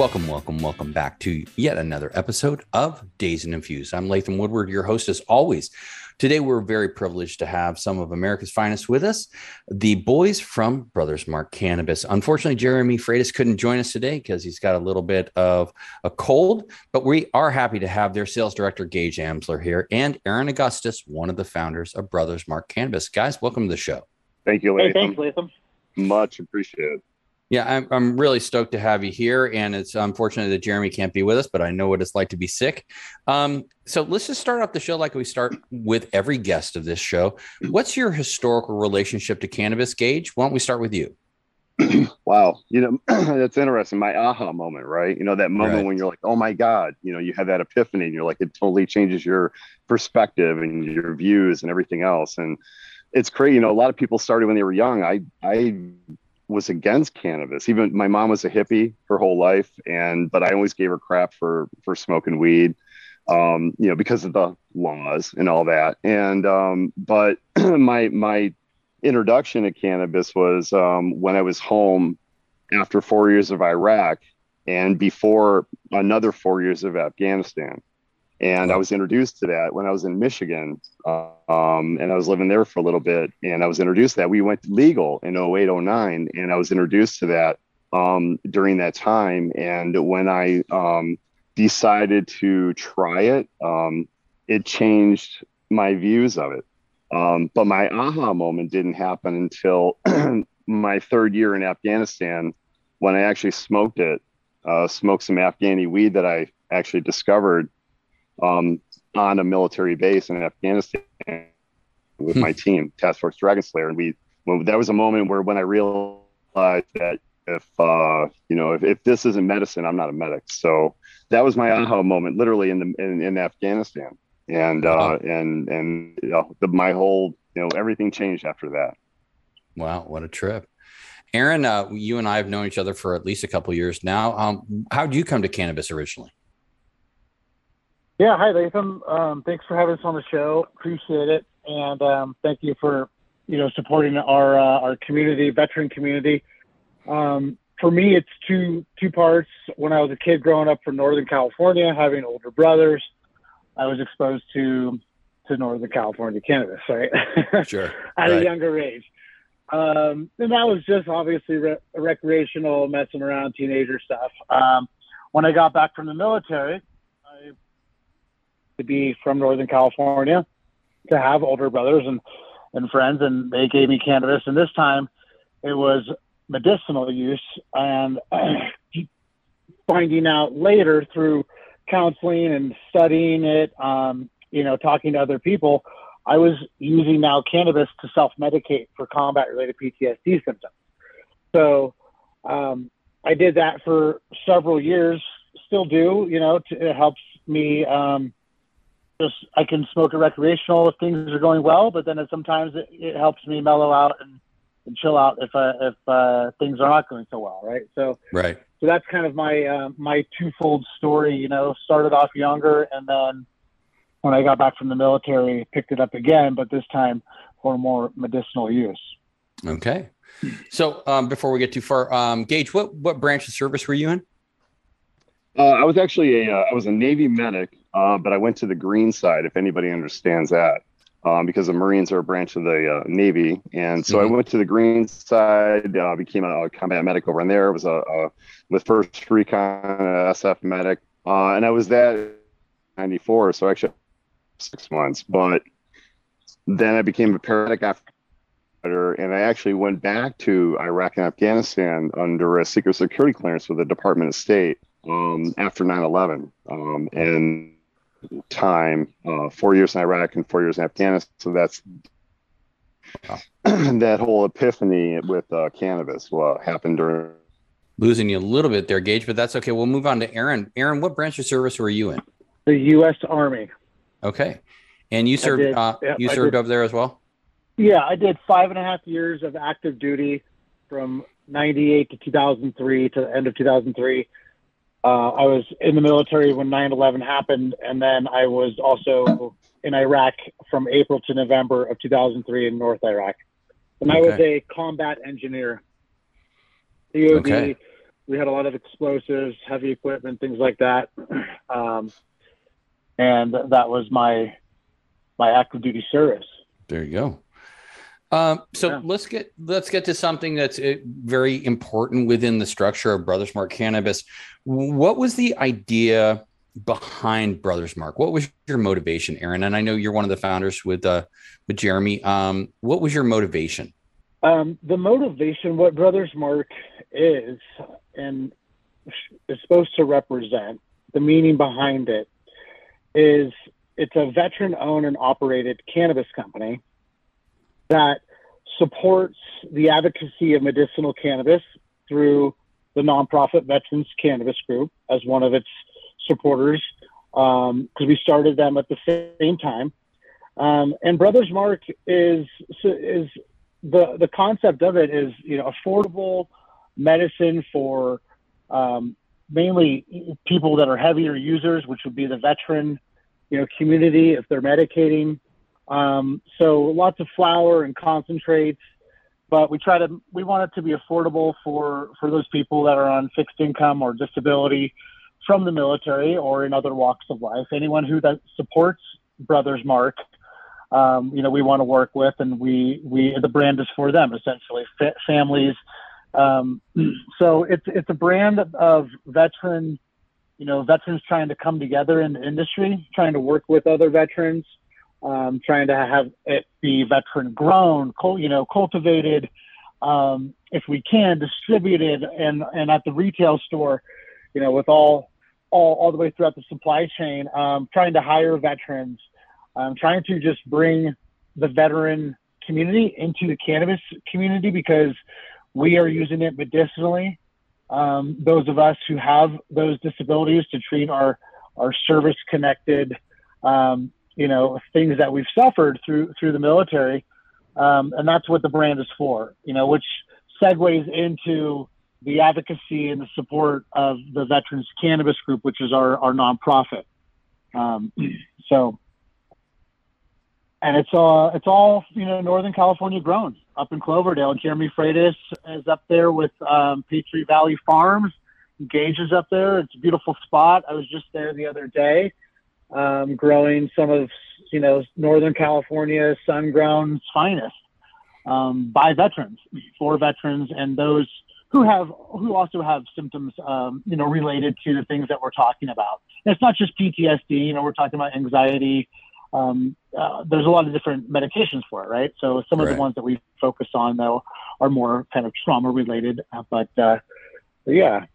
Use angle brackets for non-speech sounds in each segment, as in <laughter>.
Welcome, welcome, welcome back to yet another episode of Dazed and Infused. I'm Latham Woodward, your host as always. Today, we're very privileged to have some of America's finest with us, the boys from Brothers Mark Cannabis. Unfortunately, Jeremy Freitas couldn't join us today because he's got a little bit of a cold, but we are happy to have their sales director, Gage Amsler, here, and Aaron Augustus, one of the founders of Brothers Mark Cannabis. Guys, welcome to the show. Thank you, Latham. Hey, thanks, Latham. Much appreciated. Yeah, I'm, I'm really stoked to have you here. And it's unfortunate that Jeremy can't be with us, but I know what it's like to be sick. Um, so let's just start off the show like we start with every guest of this show. What's your historical relationship to cannabis, Gage? Why don't we start with you? <clears throat> wow. You know, <clears throat> that's interesting. My aha moment, right? You know, that moment Right. when you're like, oh my God, you know, you have that epiphany and you're like, it totally changes your perspective and your views and everything else. And it's crazy. You know, a lot of people started when they were young. I, I, was against cannabis. Even my mom was a hippie her whole life, and but I always gave her crap for for smoking weed, um, you know, because of the laws and all that. And um, but <clears throat> my my introduction to cannabis was um, when I was home after four years of Iraq and before another four years of Afghanistan. And I was introduced to that when I was in Michigan. Um, and I was living there for a little bit. And I was introduced to that. We went legal in 08, 09. And I was introduced to that um, during that time. And when I um, decided to try it, um, it changed my views of it. Um, but my aha moment didn't happen until <clears throat> my third year in Afghanistan when I actually smoked it, uh, smoked some Afghani weed that I actually discovered um, on a military base in Afghanistan with Hmm. my team, Task Force Dragon Slayer. And we, well, that was a moment where when I realized that if, uh, you know, if, if this isn't medicine, I'm not a medic. So that was my aha moment, literally in the, in, in Afghanistan. And, uh, and, and, you know, the, my whole, you know, everything changed after that. Wow, what a trip. Aaron, uh, you and I have known each other for at least a couple years now. Um, how did you come to cannabis originally? Yeah, hi, Latham. Um, thanks for having us on the show. Appreciate it, and um, thank you for you know supporting our uh, our community, veteran community. Um, for me, it's two two parts. When I was a kid growing up from Northern California, having older brothers, I was exposed to to Northern California cannabis, right? <laughs> Sure. at Right. a younger age. Um, and that was just obviously re- recreational, messing around, teenager stuff. Um, when I got back from the military, to be from Northern California, to have older brothers and, and friends, and they gave me cannabis. And this time, it was medicinal use, and <clears throat> finding out later through counseling and studying it, um, you know, talking to other people, I was using now cannabis to self medicate for combat related PTSD symptoms. So um, I did that for several years, still do, you know, to, it helps me. Um, just I can smoke it recreational if things are going well, but then it, sometimes it, it helps me mellow out and, and chill out if uh, if uh, things are not going so well, right? So Right. so that's kind of my uh, my twofold story. You know, started off younger, and then when I got back from the military, picked it up again, but this time for more medicinal use. Okay. So um, before we get too far, um, Gage, what what branch of service were you in? Uh, I was actually a, uh, I was a Navy medic, uh, but I went to the green side, if anybody understands that, um, because the Marines are a branch of the uh, Navy. And so Mhm. I went to the green side, uh, became a, a combat medic over in there. It Was a, a with first recon uh, SF medic, uh, and I was that '94. So actually six months, but then I became a paramedic after. And I actually went back to Iraq and Afghanistan under a secret security clearance with the Department of State um, after 9-11 um, and time uh, four years in iraq and four years in afghanistan so that's <clears throat> that whole epiphany with uh, cannabis what happened during Losing you a little bit there, Gage, but that's okay. We'll move on to Aaron. Aaron, what branch of service were you in? The U.S. Army. Okay. And you served did. uh, Yep, you I served did. over there as well? Yeah, I did five and a half years of active duty from 98 to 2003 to the end of 2003. Uh, I was in the military when 9 11 happened, and then I was also in Iraq from April to November of 2003 in North Iraq. And I was a combat engineer. Okay. We had a lot of explosives, heavy equipment, things like that. <clears throat> Um, and that was my my active duty service. There you go. Um, so yeah. let's get let's get to something that's uh, very important within the structure of Brothers Mark Cannabis. What was the idea behind Brothers Mark? What was your motivation, Aaron? And I know you're one of the founders with uh, with Jeremy. Um, what was your motivation? Um, the motivation, what Brothers Mark is, and is supposed to represent, the meaning behind it is it's a veteran owned and operated cannabis company that supports the advocacy of medicinal cannabis through the nonprofit Veterans Cannabis Group as one of its supporters because um, we started them at the same time. Um, and Brothers Mark is is the the concept of it is you know affordable medicine for um, mainly people that are heavier users, which would be the veteran you know community if they're medicating. Um, so lots of flour and concentrates, but we try to we want it to be affordable for for those people that are on fixed income or disability from the military or in other walks of life. Anyone who that supports Brothers Mark, um, you know, we want to work with, and we we the brand is for them essentially, F- families. Um, <clears throat> so it's it's a brand of veteran, you know, veterans trying to come together in the industry, trying to work with other veterans, um, trying to have it be veteran grown, you know, cultivated, um, if we can, distributed, and and at the retail store, you know, with all all, all the way throughout the supply chain, um, trying to hire veterans, um, trying to just bring the veteran community into the cannabis community because we are using it medicinally. Um, those of us who have those disabilities to treat our our service connected, um, you know, things that we've suffered through through the military, um, and that's what the brand is for. You know, which segues into the advocacy and the support of the Veterans Cannabis Group, which is our, our nonprofit. Um, <clears throat> so, and it's all it's all you know Northern California grown up in Cloverdale. Jeremy Freitas is up there with um, Patriot Valley Farms. Gage is up there. It's a beautiful spot. I was just there the other day, um, growing some of you know Northern California sun ground's finest um, by veterans, for veterans, and those who have who also have symptoms, um, you know, related to the things that we're talking about. And it's not just PTSD. You know, we're talking about anxiety. Um, uh, there's a lot of different medications for it, right? So some of right. the ones that we focus on, though, are more kind of trauma related. Uh, but, uh, but yeah,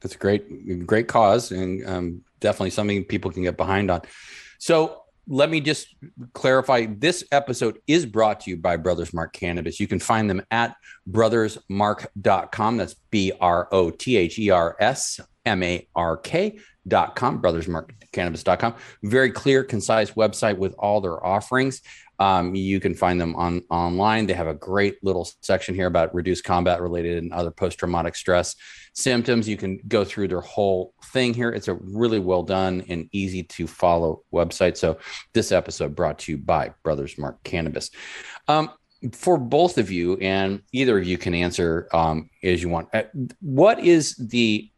that's a great, great cause, and um, definitely something people can get behind on. So let me just clarify this episode is brought to you by Brothers Mark Cannabis. You can find them at brothersmark.com. That's B R O T H E R S M A R K.com, brothersmarkcannabis.com. Very clear, concise website with all their offerings. Um, you can find them on online. They have a great little section here about reduced combat related and other post traumatic stress symptoms. You can go through their whole thing here. It's a really well done and easy to follow website. So this episode brought to you by Brothers Mark Cannabis. Um, for both of you, and either of you can answer um, as you want. Uh, what is the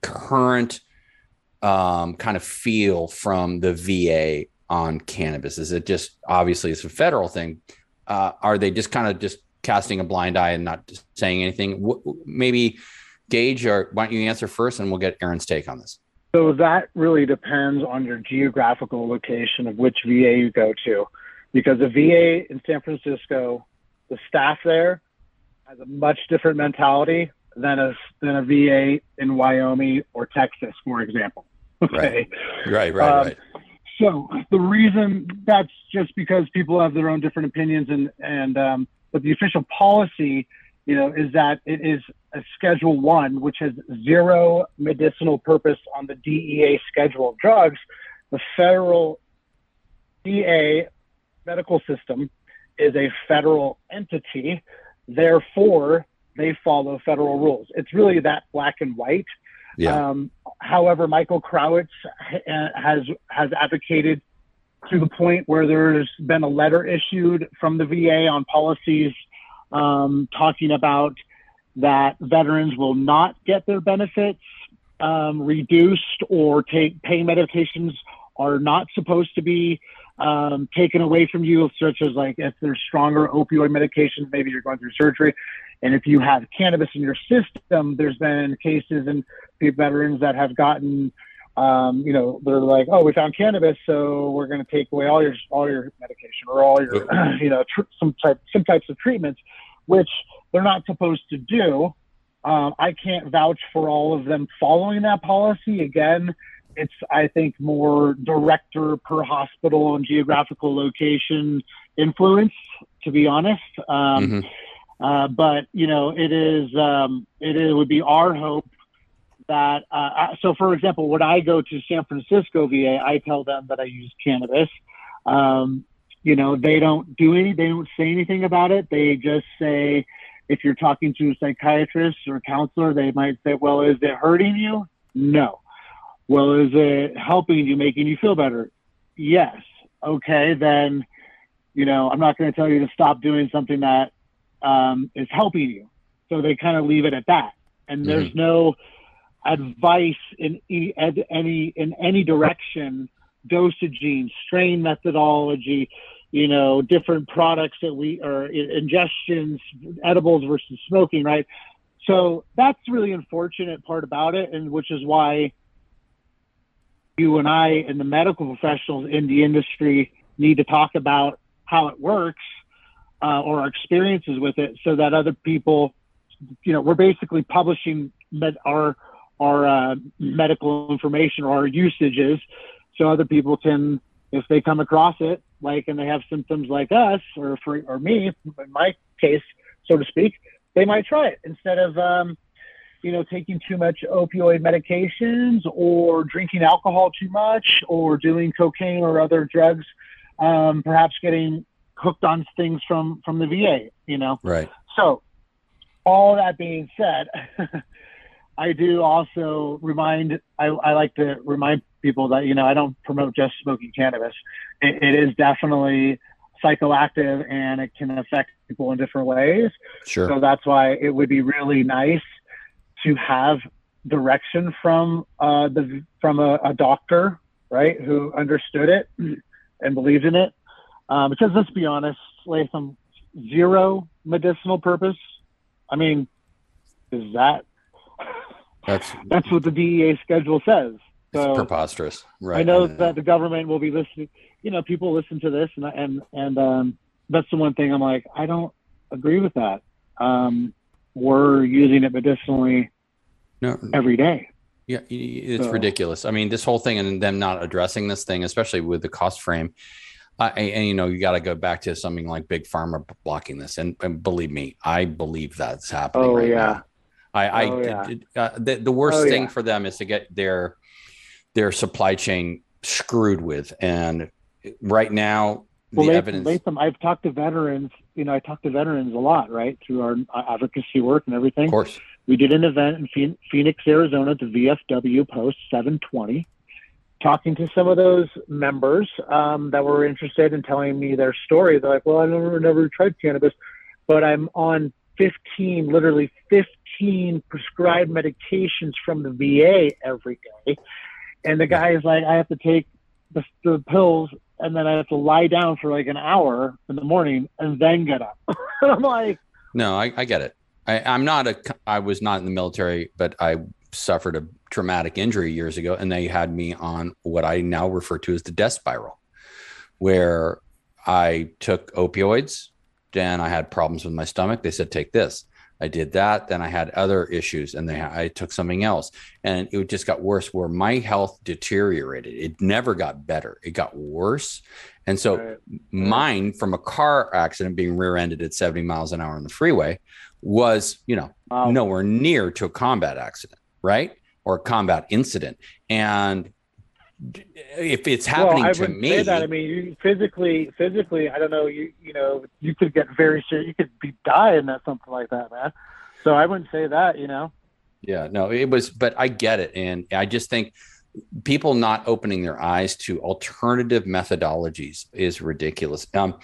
current um, kind of feel from the VA on cannabis? Is it just obviously it's a federal thing? Uh, are they just kind of just casting a blind eye and not saying anything? W- maybe Gage, or why don't you answer first, and we'll get Aaron's take on this. So that really depends on your geographical location of which VA you go to, because the VA in San Francisco, the staff there has a much different mentality than a than a VA in Wyoming or Texas, for example. <laughs> Okay. Right, right, right, um, right. So the reason that's just because people have their own different opinions, and and um, but the official policy, you know, is that it is a Schedule One, which has zero medicinal purpose on the DEA schedule of drugs. The federal DEA medical system is a federal entity, therefore they follow federal rules. It's really that black and white. Yeah. Um, however, Michael Krawitz has has advocated to the point where there's been a letter issued from the VA on policies um, talking about that veterans will not get their benefits um, reduced or take pain medications are not supposed to be um, taken away from you, such as like if there's stronger opioid medications, maybe you're going through surgery. And if you have cannabis in your system, there's been cases and veterans that have gotten, um, you know, they're like, oh, we found cannabis, so we're going to take away all your all your medication or all your, <clears throat> you know, tr- some type some types of treatments, which they're not supposed to do. Um, I can't vouch for all of them following that policy. Again, it's I think more director per hospital and geographical location influence, to be honest. Um, mm-hmm. uh, but you know, it is um, it, it would be our hope that uh, so for example when i go to san francisco va i tell them that i use cannabis um, you know they don't do any they don't say anything about it they just say if you're talking to a psychiatrist or a counselor they might say well is it hurting you no well, is it helping you, making you feel better? Yes. Okay, then, you know, I'm not going to tell you to stop doing something that um, is helping you. So they kind of leave it at that. And mm-hmm. there's no advice in any in any direction, dosaging, strain methodology, you know, different products that we or ingestions, edibles versus smoking, right? So that's really unfortunate part about it, and which is why you and I and the medical professionals in the industry need to talk about how it works uh, or our experiences with it so that other people, you know, we're basically publishing med- our our uh, medical information or our usages so other people can, if they come across it, like, and they have symptoms like us or for, or me, in my case, so to speak, they might try it instead of, um, you know, taking too much opioid medications or drinking alcohol too much or doing cocaine or other drugs, um, perhaps getting hooked on things from, from the VA, you know? Right. So all that being said, <laughs> I do also remind, I, I, like to remind people that, you know, I don't promote just smoking cannabis. it, it is definitely psychoactive and it can affect people in different ways. Sure. So that's why it would be really nice to have direction from uh, the from a, a, doctor, right, who understood it and believed in it. Um, because let's be honest, Latham, zero medicinal purpose. I mean, is that that's <laughs> that's what the DEA schedule says. So preposterous, right? I know that the government will be listening. You know, people listen to this, and and and um, that's the one thing I'm like, I don't agree with that. Um, we're using it medicinally no, every day. Yeah, it's so. ridiculous. I mean, this whole thing and them not addressing this thing, especially with the cost frame. Uh, and, you know, you got to go back to something like big pharma blocking this, and, and believe me, I believe that's happening oh, right yeah. now. I, oh, I yeah. uh, the, the worst oh, thing yeah. for them is to get their their supply chain screwed with, and right now well, the Latham, evidence. Latham, I've talked to veterans. You know, I talk to veterans a lot, right, through our advocacy work and everything. Of course we did an event in Phoenix, Arizona, the VFW Post 720, talking to some of those members um, that were interested in telling me their story. They're like, well, I never, never tried cannabis, but I'm on 15, literally 15 prescribed medications from the VA every day. And the guy is like, I have to take the, the pills and then I have to lie down for like an hour in the morning and then get up. <laughs> I'm like, no, I, I get it. I, I'm not a. I was not in the military, but I suffered a traumatic injury years ago, and they had me on what I now refer to as the death spiral, where I took opioids. Then I had problems with my stomach. They said take this. I did that. Then I had other issues, and they I took something else, and it just got worse. Where my health deteriorated. It never got better. It got worse, and so right. mine from a car accident being rear-ended at 70 miles an hour on the freeway was, you know, wow. nowhere near to a combat accident, right? Or a combat incident. And if it's happening well, I to me, say that. I mean, physically, physically, I don't know. You you know, you could get very serious. You could be dying at something like that, man. So I wouldn't say that. You know. Yeah, no, it was, but I get it, and I just think people not opening their eyes to alternative methodologies is ridiculous. Um,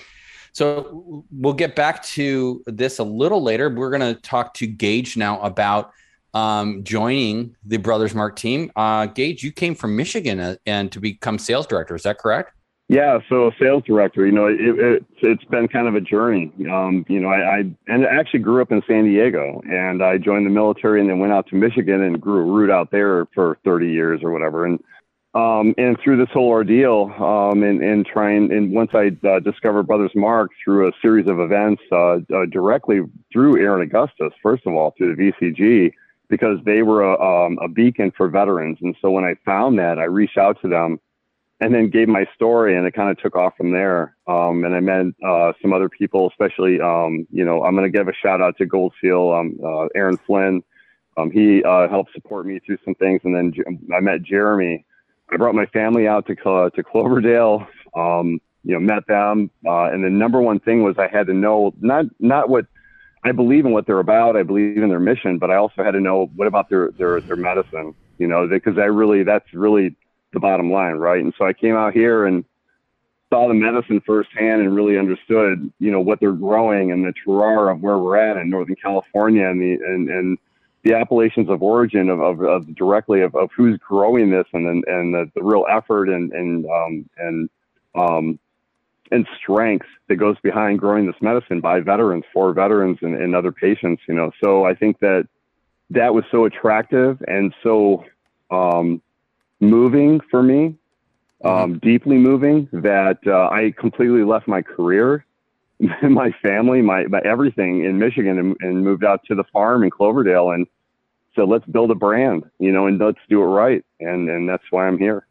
So we'll get back to this a little later. We're going to talk to Gage now about um, joining the Brothers Mark team. Uh, Gage, you came from Michigan uh, and to become sales director. Is that correct? Yeah, so sales director, you know, it, it, it's been kind of a journey. Um, you know, I, I and I actually grew up in San Diego, and I joined the military, and then went out to Michigan and grew a root out there for 30 years or whatever. And um, and through this whole ordeal, um, and, and trying, and once I uh, discovered Brothers Mark through a series of events uh, uh, directly through Aaron Augustus, first of all, through the VCG, because they were a, um, a beacon for veterans. And so when I found that, I reached out to them and then gave my story and it kind of took off from there. Um, and I met uh, some other people, especially, um, you know, I'm going to give a shout out to Gold Seal, um, uh, Aaron Flynn. Um, he uh, helped support me through some things. And then I met Jeremy. I brought my family out to, to Cloverdale, um, you know, met them. Uh, and the number one thing was I had to know not, not what I believe in what they're about. I believe in their mission, but I also had to know what about their, their, their medicine, you know, because I really, that's really, the bottom line, right? And so I came out here and saw the medicine firsthand and really understood, you know, what they're growing and the terroir of where we're at in Northern California and the and, and the appellations of origin of, of, of directly of, of who's growing this and and, and the, the real effort and and um, and um, and strength that goes behind growing this medicine by veterans for veterans and, and other patients, you know. So I think that that was so attractive and so um, moving for me, mm-hmm. um, deeply moving that uh, I completely left my career, <laughs> my family, my, my everything in Michigan and, and, moved out to the farm in Cloverdale. And so let's build a brand, you know, and let's do it right. And, and that's why I'm here.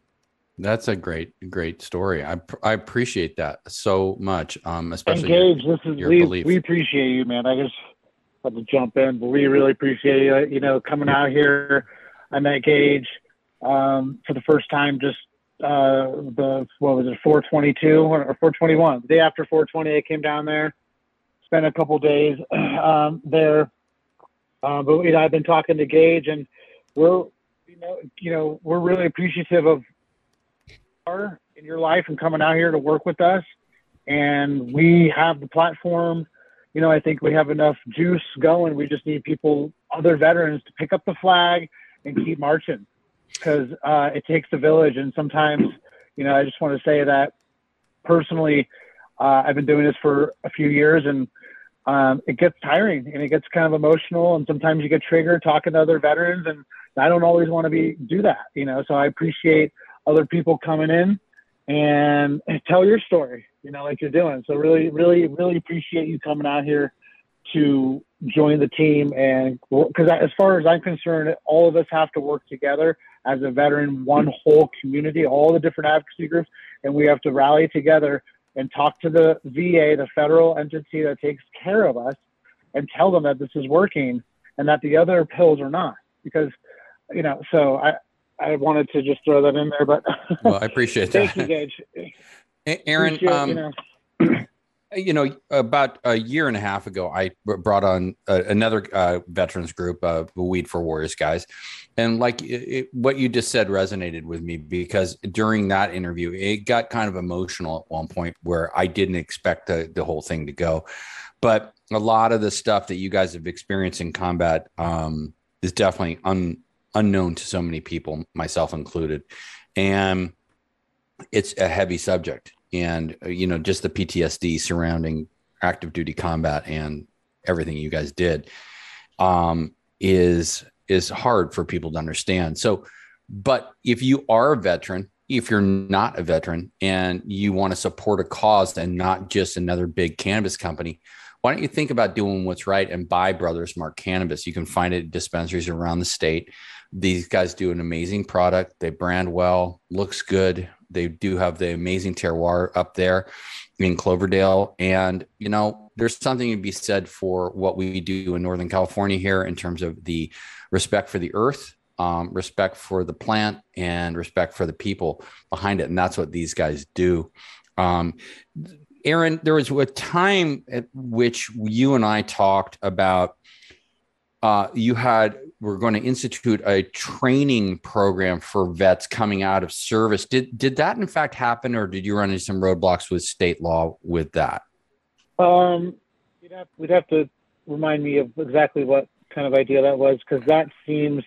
That's a great, great story. I, I appreciate that so much. Um, especially and Gage, your, this is, your we, belief. we appreciate you, man. I just had to jump in, but we really appreciate you, you know, coming out here. I met Gage um, for the first time just uh, the what was it 422 or 421 the day after 420 I came down there spent a couple days <clears throat> um, there uh, but you know, I've been talking to Gage and we're you know you know we're really appreciative of are in your life and coming out here to work with us and we have the platform you know I think we have enough juice going we just need people other veterans to pick up the flag and keep marching because uh, it takes a village. And sometimes, you know, I just want to say that personally, uh, I've been doing this for a few years and um, it gets tiring and it gets kind of emotional. And sometimes you get triggered talking to other veterans, and I don't always want to be do that, you know. So I appreciate other people coming in and, and tell your story, you know, like you're doing. So really, really, really appreciate you coming out here to join the team and because as far as I'm concerned, all of us have to work together as a veteran, one whole community, all the different advocacy groups, and we have to rally together and talk to the VA, the federal entity that takes care of us, and tell them that this is working and that the other pills are not. Because, you know, so I I wanted to just throw that in there, but well, I appreciate <laughs> that. Thank you, Gage. Aaron, um, you know, <clears throat> you know, about a year and a half ago, I brought on uh, another uh, veterans group, uh, Weed for Warriors guys, and like it, what you just said resonated with me because during that interview, it got kind of emotional at one point where I didn't expect the, the whole thing to go, but a lot of the stuff that you guys have experienced in combat um, is definitely un, unknown to so many people, myself included, and it's a heavy subject and uh, you know just the PTSD surrounding active duty combat and everything you guys did um, is is hard for people to understand. So, but if you are a veteran, if you're not a veteran and you want to support a cause and not just another big cannabis company, why don't you think about doing what's right and buy Brothers Mark Cannabis? You can find it at dispensaries around the state. These guys do an amazing product. They brand well, looks good, they do have the amazing terroir up there in Cloverdale. And, you know, there's something to be said for what we do in Northern California here in terms of the respect for the earth, um, respect for the plant, and respect for the people behind it. And that's what these guys do. Um, Aaron, there was a time at which you and I talked about uh, you had we're going to institute a training program for vets coming out of service. Did did that in fact happen, or did you run into some roadblocks with state law with that? Um, we'd have, we'd have to remind me of exactly what kind of idea that was because that seems.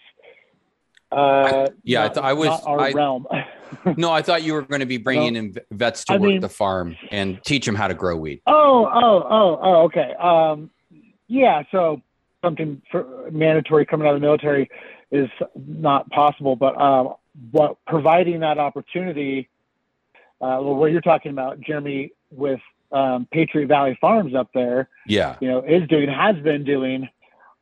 Uh, yeah, not, I, th- I was. our I, realm. <laughs> no, I thought you were going to be bringing in vets to I work mean- the farm and teach them how to grow weed. Oh, oh, oh, oh, okay. Um, yeah, so something for mandatory coming out of the military is not possible, but um, what providing that opportunity, uh, well, what you're talking about, Jeremy, with um, Patriot Valley Farms up there, Yeah. you know, is doing, has been doing,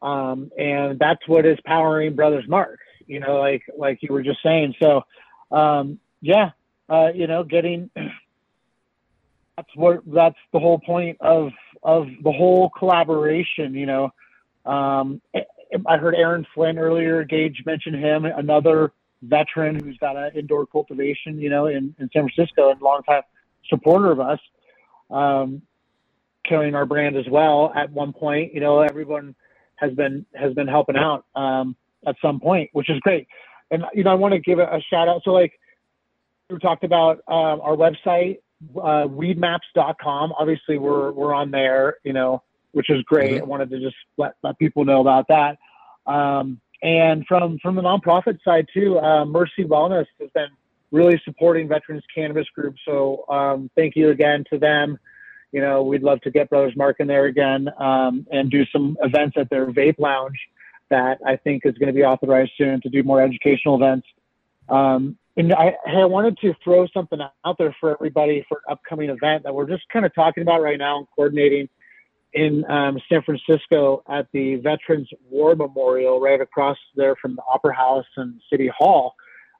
um, and that's what is powering Brothers Mark. You know, like like you were just saying. So, um, yeah, uh, you know, getting <clears throat> that's what that's the whole point of of the whole collaboration. You know, um, I- heard Aaron Flynn earlier. Gage mentioned him, another veteran who's got an indoor cultivation. You know, in, in San Francisco and longtime supporter of us. Um, carrying our brand as well at one point you know everyone has been has been helping out um, at some point which is great and you know i want to give a, a shout out so like we talked about um, our website uh, weedmaps.com obviously we're we're on there you know which is great. I wanted to just let, let people know about that. Um, and from from the nonprofit side too uh, mercy wellness has been really supporting veterans cannabis group. So um, thank you again to them. You know, we'd love to get Brothers Mark in there again um, and do some events at their vape lounge that I think is going to be authorized soon to do more educational events. Um, and I, hey, I wanted to throw something out there for everybody for an upcoming event that we're just kind of talking about right now and coordinating in um, San Francisco at the Veterans War Memorial, right across there from the Opera House and City Hall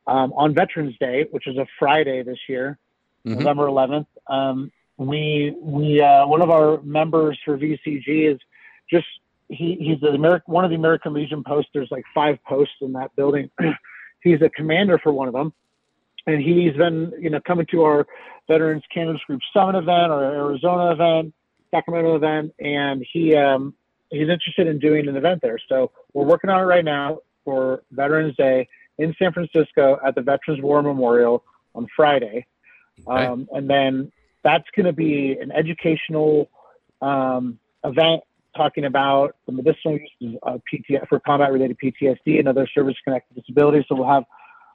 um, on Veterans Day, which is a Friday this year, Mhm. November 11th. Um, we we uh, one of our members for VCG is just he he's the American one of the American Legion posts. There's like five posts in that building. <clears throat> he's a commander for one of them, and he's been you know coming to our Veterans Cannabis Group Summit event or Arizona event, Sacramento event, and he um, he's interested in doing an event there. So we're working on it right now for Veterans Day in San Francisco at the Veterans War Memorial on Friday. Okay. Um, and then that's going to be an educational um, event talking about the medicinal uses of PT for combat related PTSD and other service connected disabilities. So we'll have,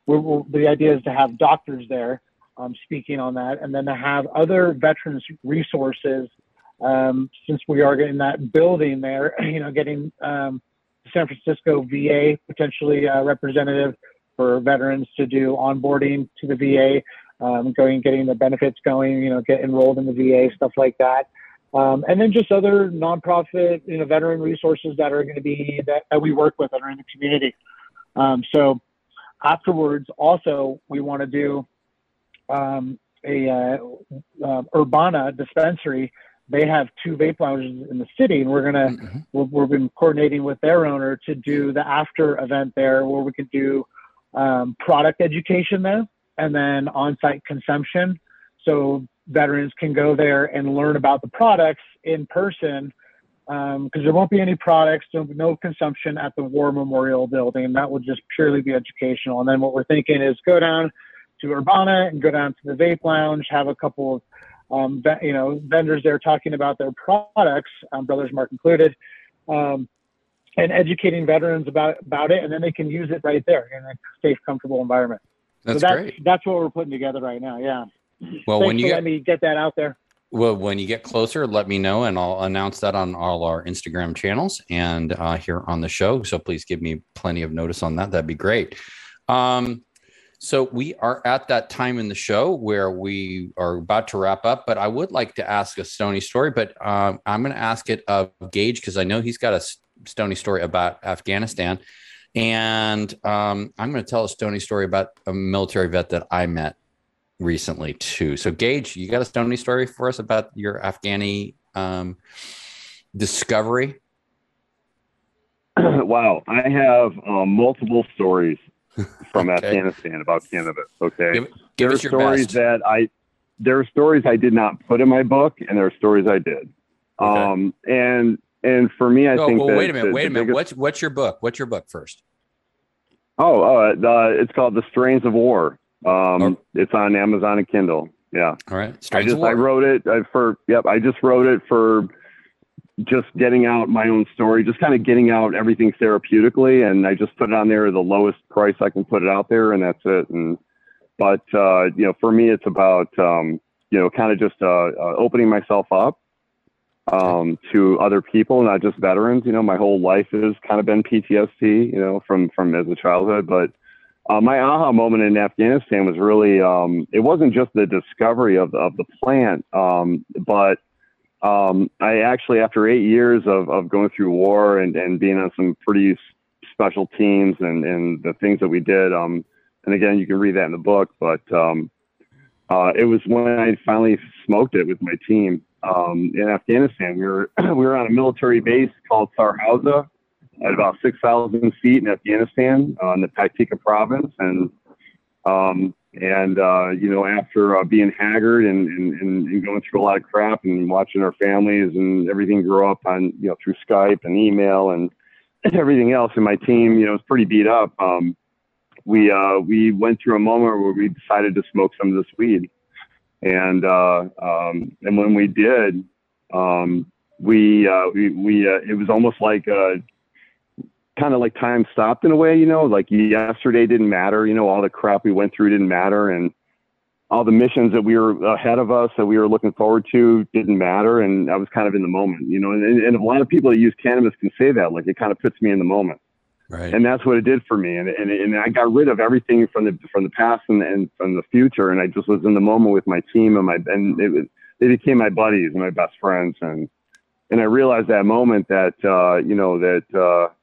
we're, we're, the idea is to have doctors there um, speaking on that and then to have other veterans resources um, since we are in that building there, <clears throat> you know, getting um, San Francisco VA potentially uh, representative for veterans to do onboarding to the VA um, going, getting the benefits going, you know, get enrolled in the VA, stuff like that. Um, and then just other nonprofit, you know, veteran resources that are going to be that, that we work with that are in the community. Um, so afterwards, also, we want to do um, a uh, uh, Urbana dispensary. They have two vape lounges in the city, and we're gonna Mhm. we're, we've been coordinating with their owner to do the after event there, where we can do um, product education there and then on-site consumption. So veterans can go there and learn about the products in person because there won't be any products, no, no consumption at the War Memorial Building. That will just purely be educational. And then what we're thinking is go down to Urbana and go down to the Vape Lounge, have a couple of um, you know vendors there talking about their products, um, Brothers Mark included, um, and educating veterans about about it, and then they can use it right there in a safe, comfortable environment. That's so that's great. that's what we're putting together right now. Yeah. Well, Thanks when you get letting me get that out there. Well, when you get closer, let me know, and I'll announce that on all our Instagram channels and uh, here on the show. So please give me plenty of notice on that. That'd be great. Um, so we are at that time in the show where we are about to wrap up, but I would like to ask a Stony story, but um, I'm going to ask it of Gage because I know he's got a Stony story about Afghanistan. And um, I'm going to tell a Stony story about a military vet that I met recently too. So, Gage, you got a Stony story for us about your Afghani um, discovery? <clears throat> wow, I have um, multiple stories from Okay. Afghanistan about cannabis. Okay, Give, give there are your stories best. that I there are stories I did not put in my book, and there are stories I did. Okay. Um, and and for me, I oh, think well, that wait a minute. the- Wait a minute. biggest- What's what's your book? What's your book first? Oh, uh, the, it's called The Strains of War. Um, Oh. It's on Amazon and Kindle. Yeah. All right. I just I wrote it uh, for yep. I just wrote it for just getting out my own story, just kind of getting out everything therapeutically, and I just put it on there the lowest price I can put it out there, and that's it. And but uh, you know, for me, it's about um, you know, kind of just uh, uh, opening myself up um, to other people, not just veterans. You know, my whole life has kind of been PTSD, you know, from from as a childhood. But uh, my aha moment in Afghanistan was really um, it wasn't just the discovery of of the plant, um, but um, I actually, after eight years of, of going through war and, and being on some pretty special teams and, and the things that we did, um, and again, you can read that in the book, but um, uh, it was when I finally smoked it with my team um, in Afghanistan. We were <clears throat> we were on a military base called Sarhauza at about six thousand feet in Afghanistan uh, in the Paktika province, and um, and uh, you know after uh, being haggard and, and, and going through a lot of crap and watching our families and everything grow up on you know through Skype and email and <clears throat> everything else, and my team you know was pretty beat up. Um, we uh, we went through a moment where we decided to smoke some of this weed, and uh, um, and when we did, um, we uh, we we uh, it was almost like uh, kind of like time stopped in a way, you know, like yesterday didn't matter, you know, all the crap we went through didn't matter, and all the missions that we were ahead of us that we were looking forward to didn't matter, and I was kind of in the moment, you know, and, and a lot of people that use cannabis can say that, like it kind of puts me in the moment. Right. And that's what it did for me. And, and, and I got rid of everything from the, from the past and, and from the future. And I just was in the moment with my team and my, and it was, they became my buddies and my best friends. And, and I realized that moment that, uh, you know, that, uh,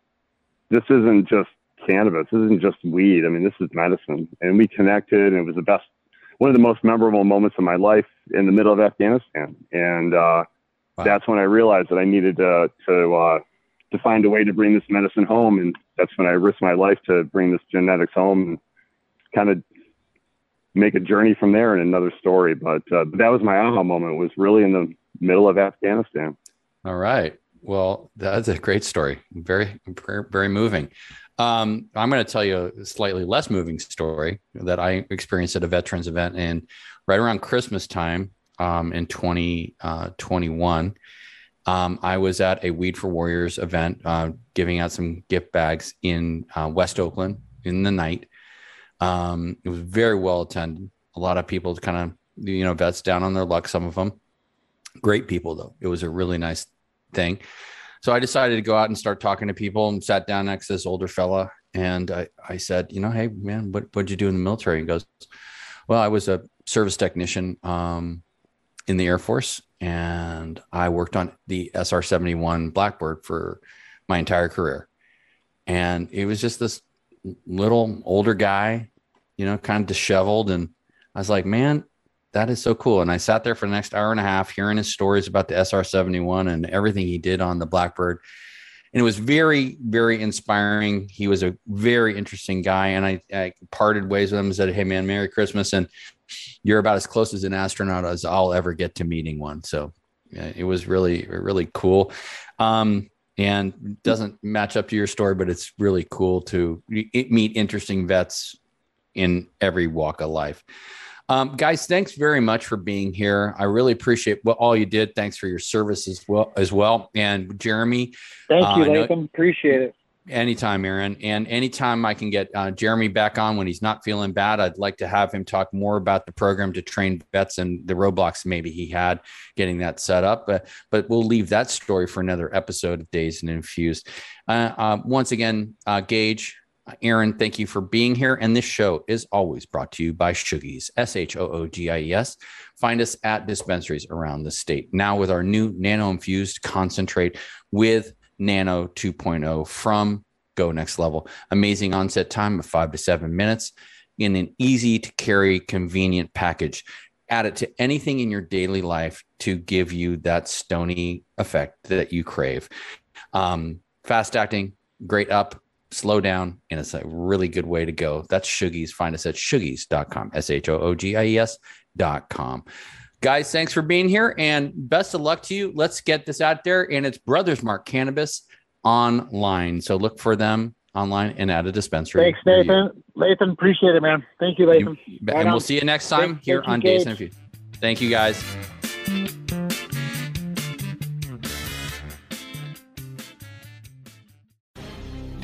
this isn't just cannabis. This isn't just weed. I mean, this is medicine. And we connected and it was the best, one of the most memorable moments of my life in the middle of Afghanistan. And, uh, wow. that's when I realized that I needed to, to, uh, to find a way to bring this medicine home. And that's when I risked my life to bring this genetics home and kind of make a journey from there and another story. But uh, that was my aha moment was really in the middle of Afghanistan. All right. Well, that's a great story. Very, very, moving. Um, I'm going to tell you a slightly less moving story that I experienced at a veterans event and right around Christmas time um, in 2021. 20, uh, um, I was at a Weed for Warriors event, uh, giving out some gift bags in uh, West Oakland in the night. Um, it was very well attended. A lot of people kind of, you know, vets down on their luck, some of them. Great people, though. It was a really nice thing. So I decided to go out and start talking to people and sat down next to this older fella. And I, I said, you know, hey, man, what, what'd you do in the military? He goes, well, I was a service technician um, in the Air Force and I worked on the SR 71 Blackbird for my entire career. And it was just this little older guy, you know, kind of disheveled. And I was like, man, that is so cool. And I sat there for the next hour and a half hearing his stories about the SR 71 and everything he did on the Blackbird. And it was very, very inspiring. He was a very interesting guy. And I, I parted ways with him and said, Hey, man, Merry Christmas. And you're about as close as an astronaut as I'll ever get to meeting one. So yeah, it was really, really cool. Um, and doesn't match up to your story, but it's really cool to meet interesting vets in every walk of life. Um, guys, thanks very much for being here. I really appreciate what all you did. Thanks for your service as well. As well, and Jeremy. Thank you, uh, Latham. Appreciate it. Anytime, Aaron. And anytime I can get uh, Jeremy back on when he's not feeling bad, I'd like to have him talk more about the program to train vets and the roadblocks maybe he had getting that set up. But, but we'll leave that story for another episode of Dazed and Infused. Uh, uh, once again, uh, Gage, Aaron, thank you for being here. And this show is always brought to you by Shoogies, S H O O G I E S. Find us at dispensaries around the state. Now with our new nano infused concentrate with Nano 2.0 from Go Next Level. Amazing onset time of five to seven minutes in an easy to carry, convenient package. Add it to anything in your daily life to give you that stony effect that you crave. Um, fast acting, great up, slow down, and it's a really good way to go. That's Shoogies. Find us at shoogies.com, S H O O G I E S.com. Guys, thanks for being here and best of luck to you. Let's get this out there. And it's Brothers Mark Cannabis online. So look for them online and at a dispensary. Thanks, Nathan. Nathan, appreciate it, man. Thank you, Nathan. You, and we'll see you next time thank, here thank on Dazed and Thank you, guys.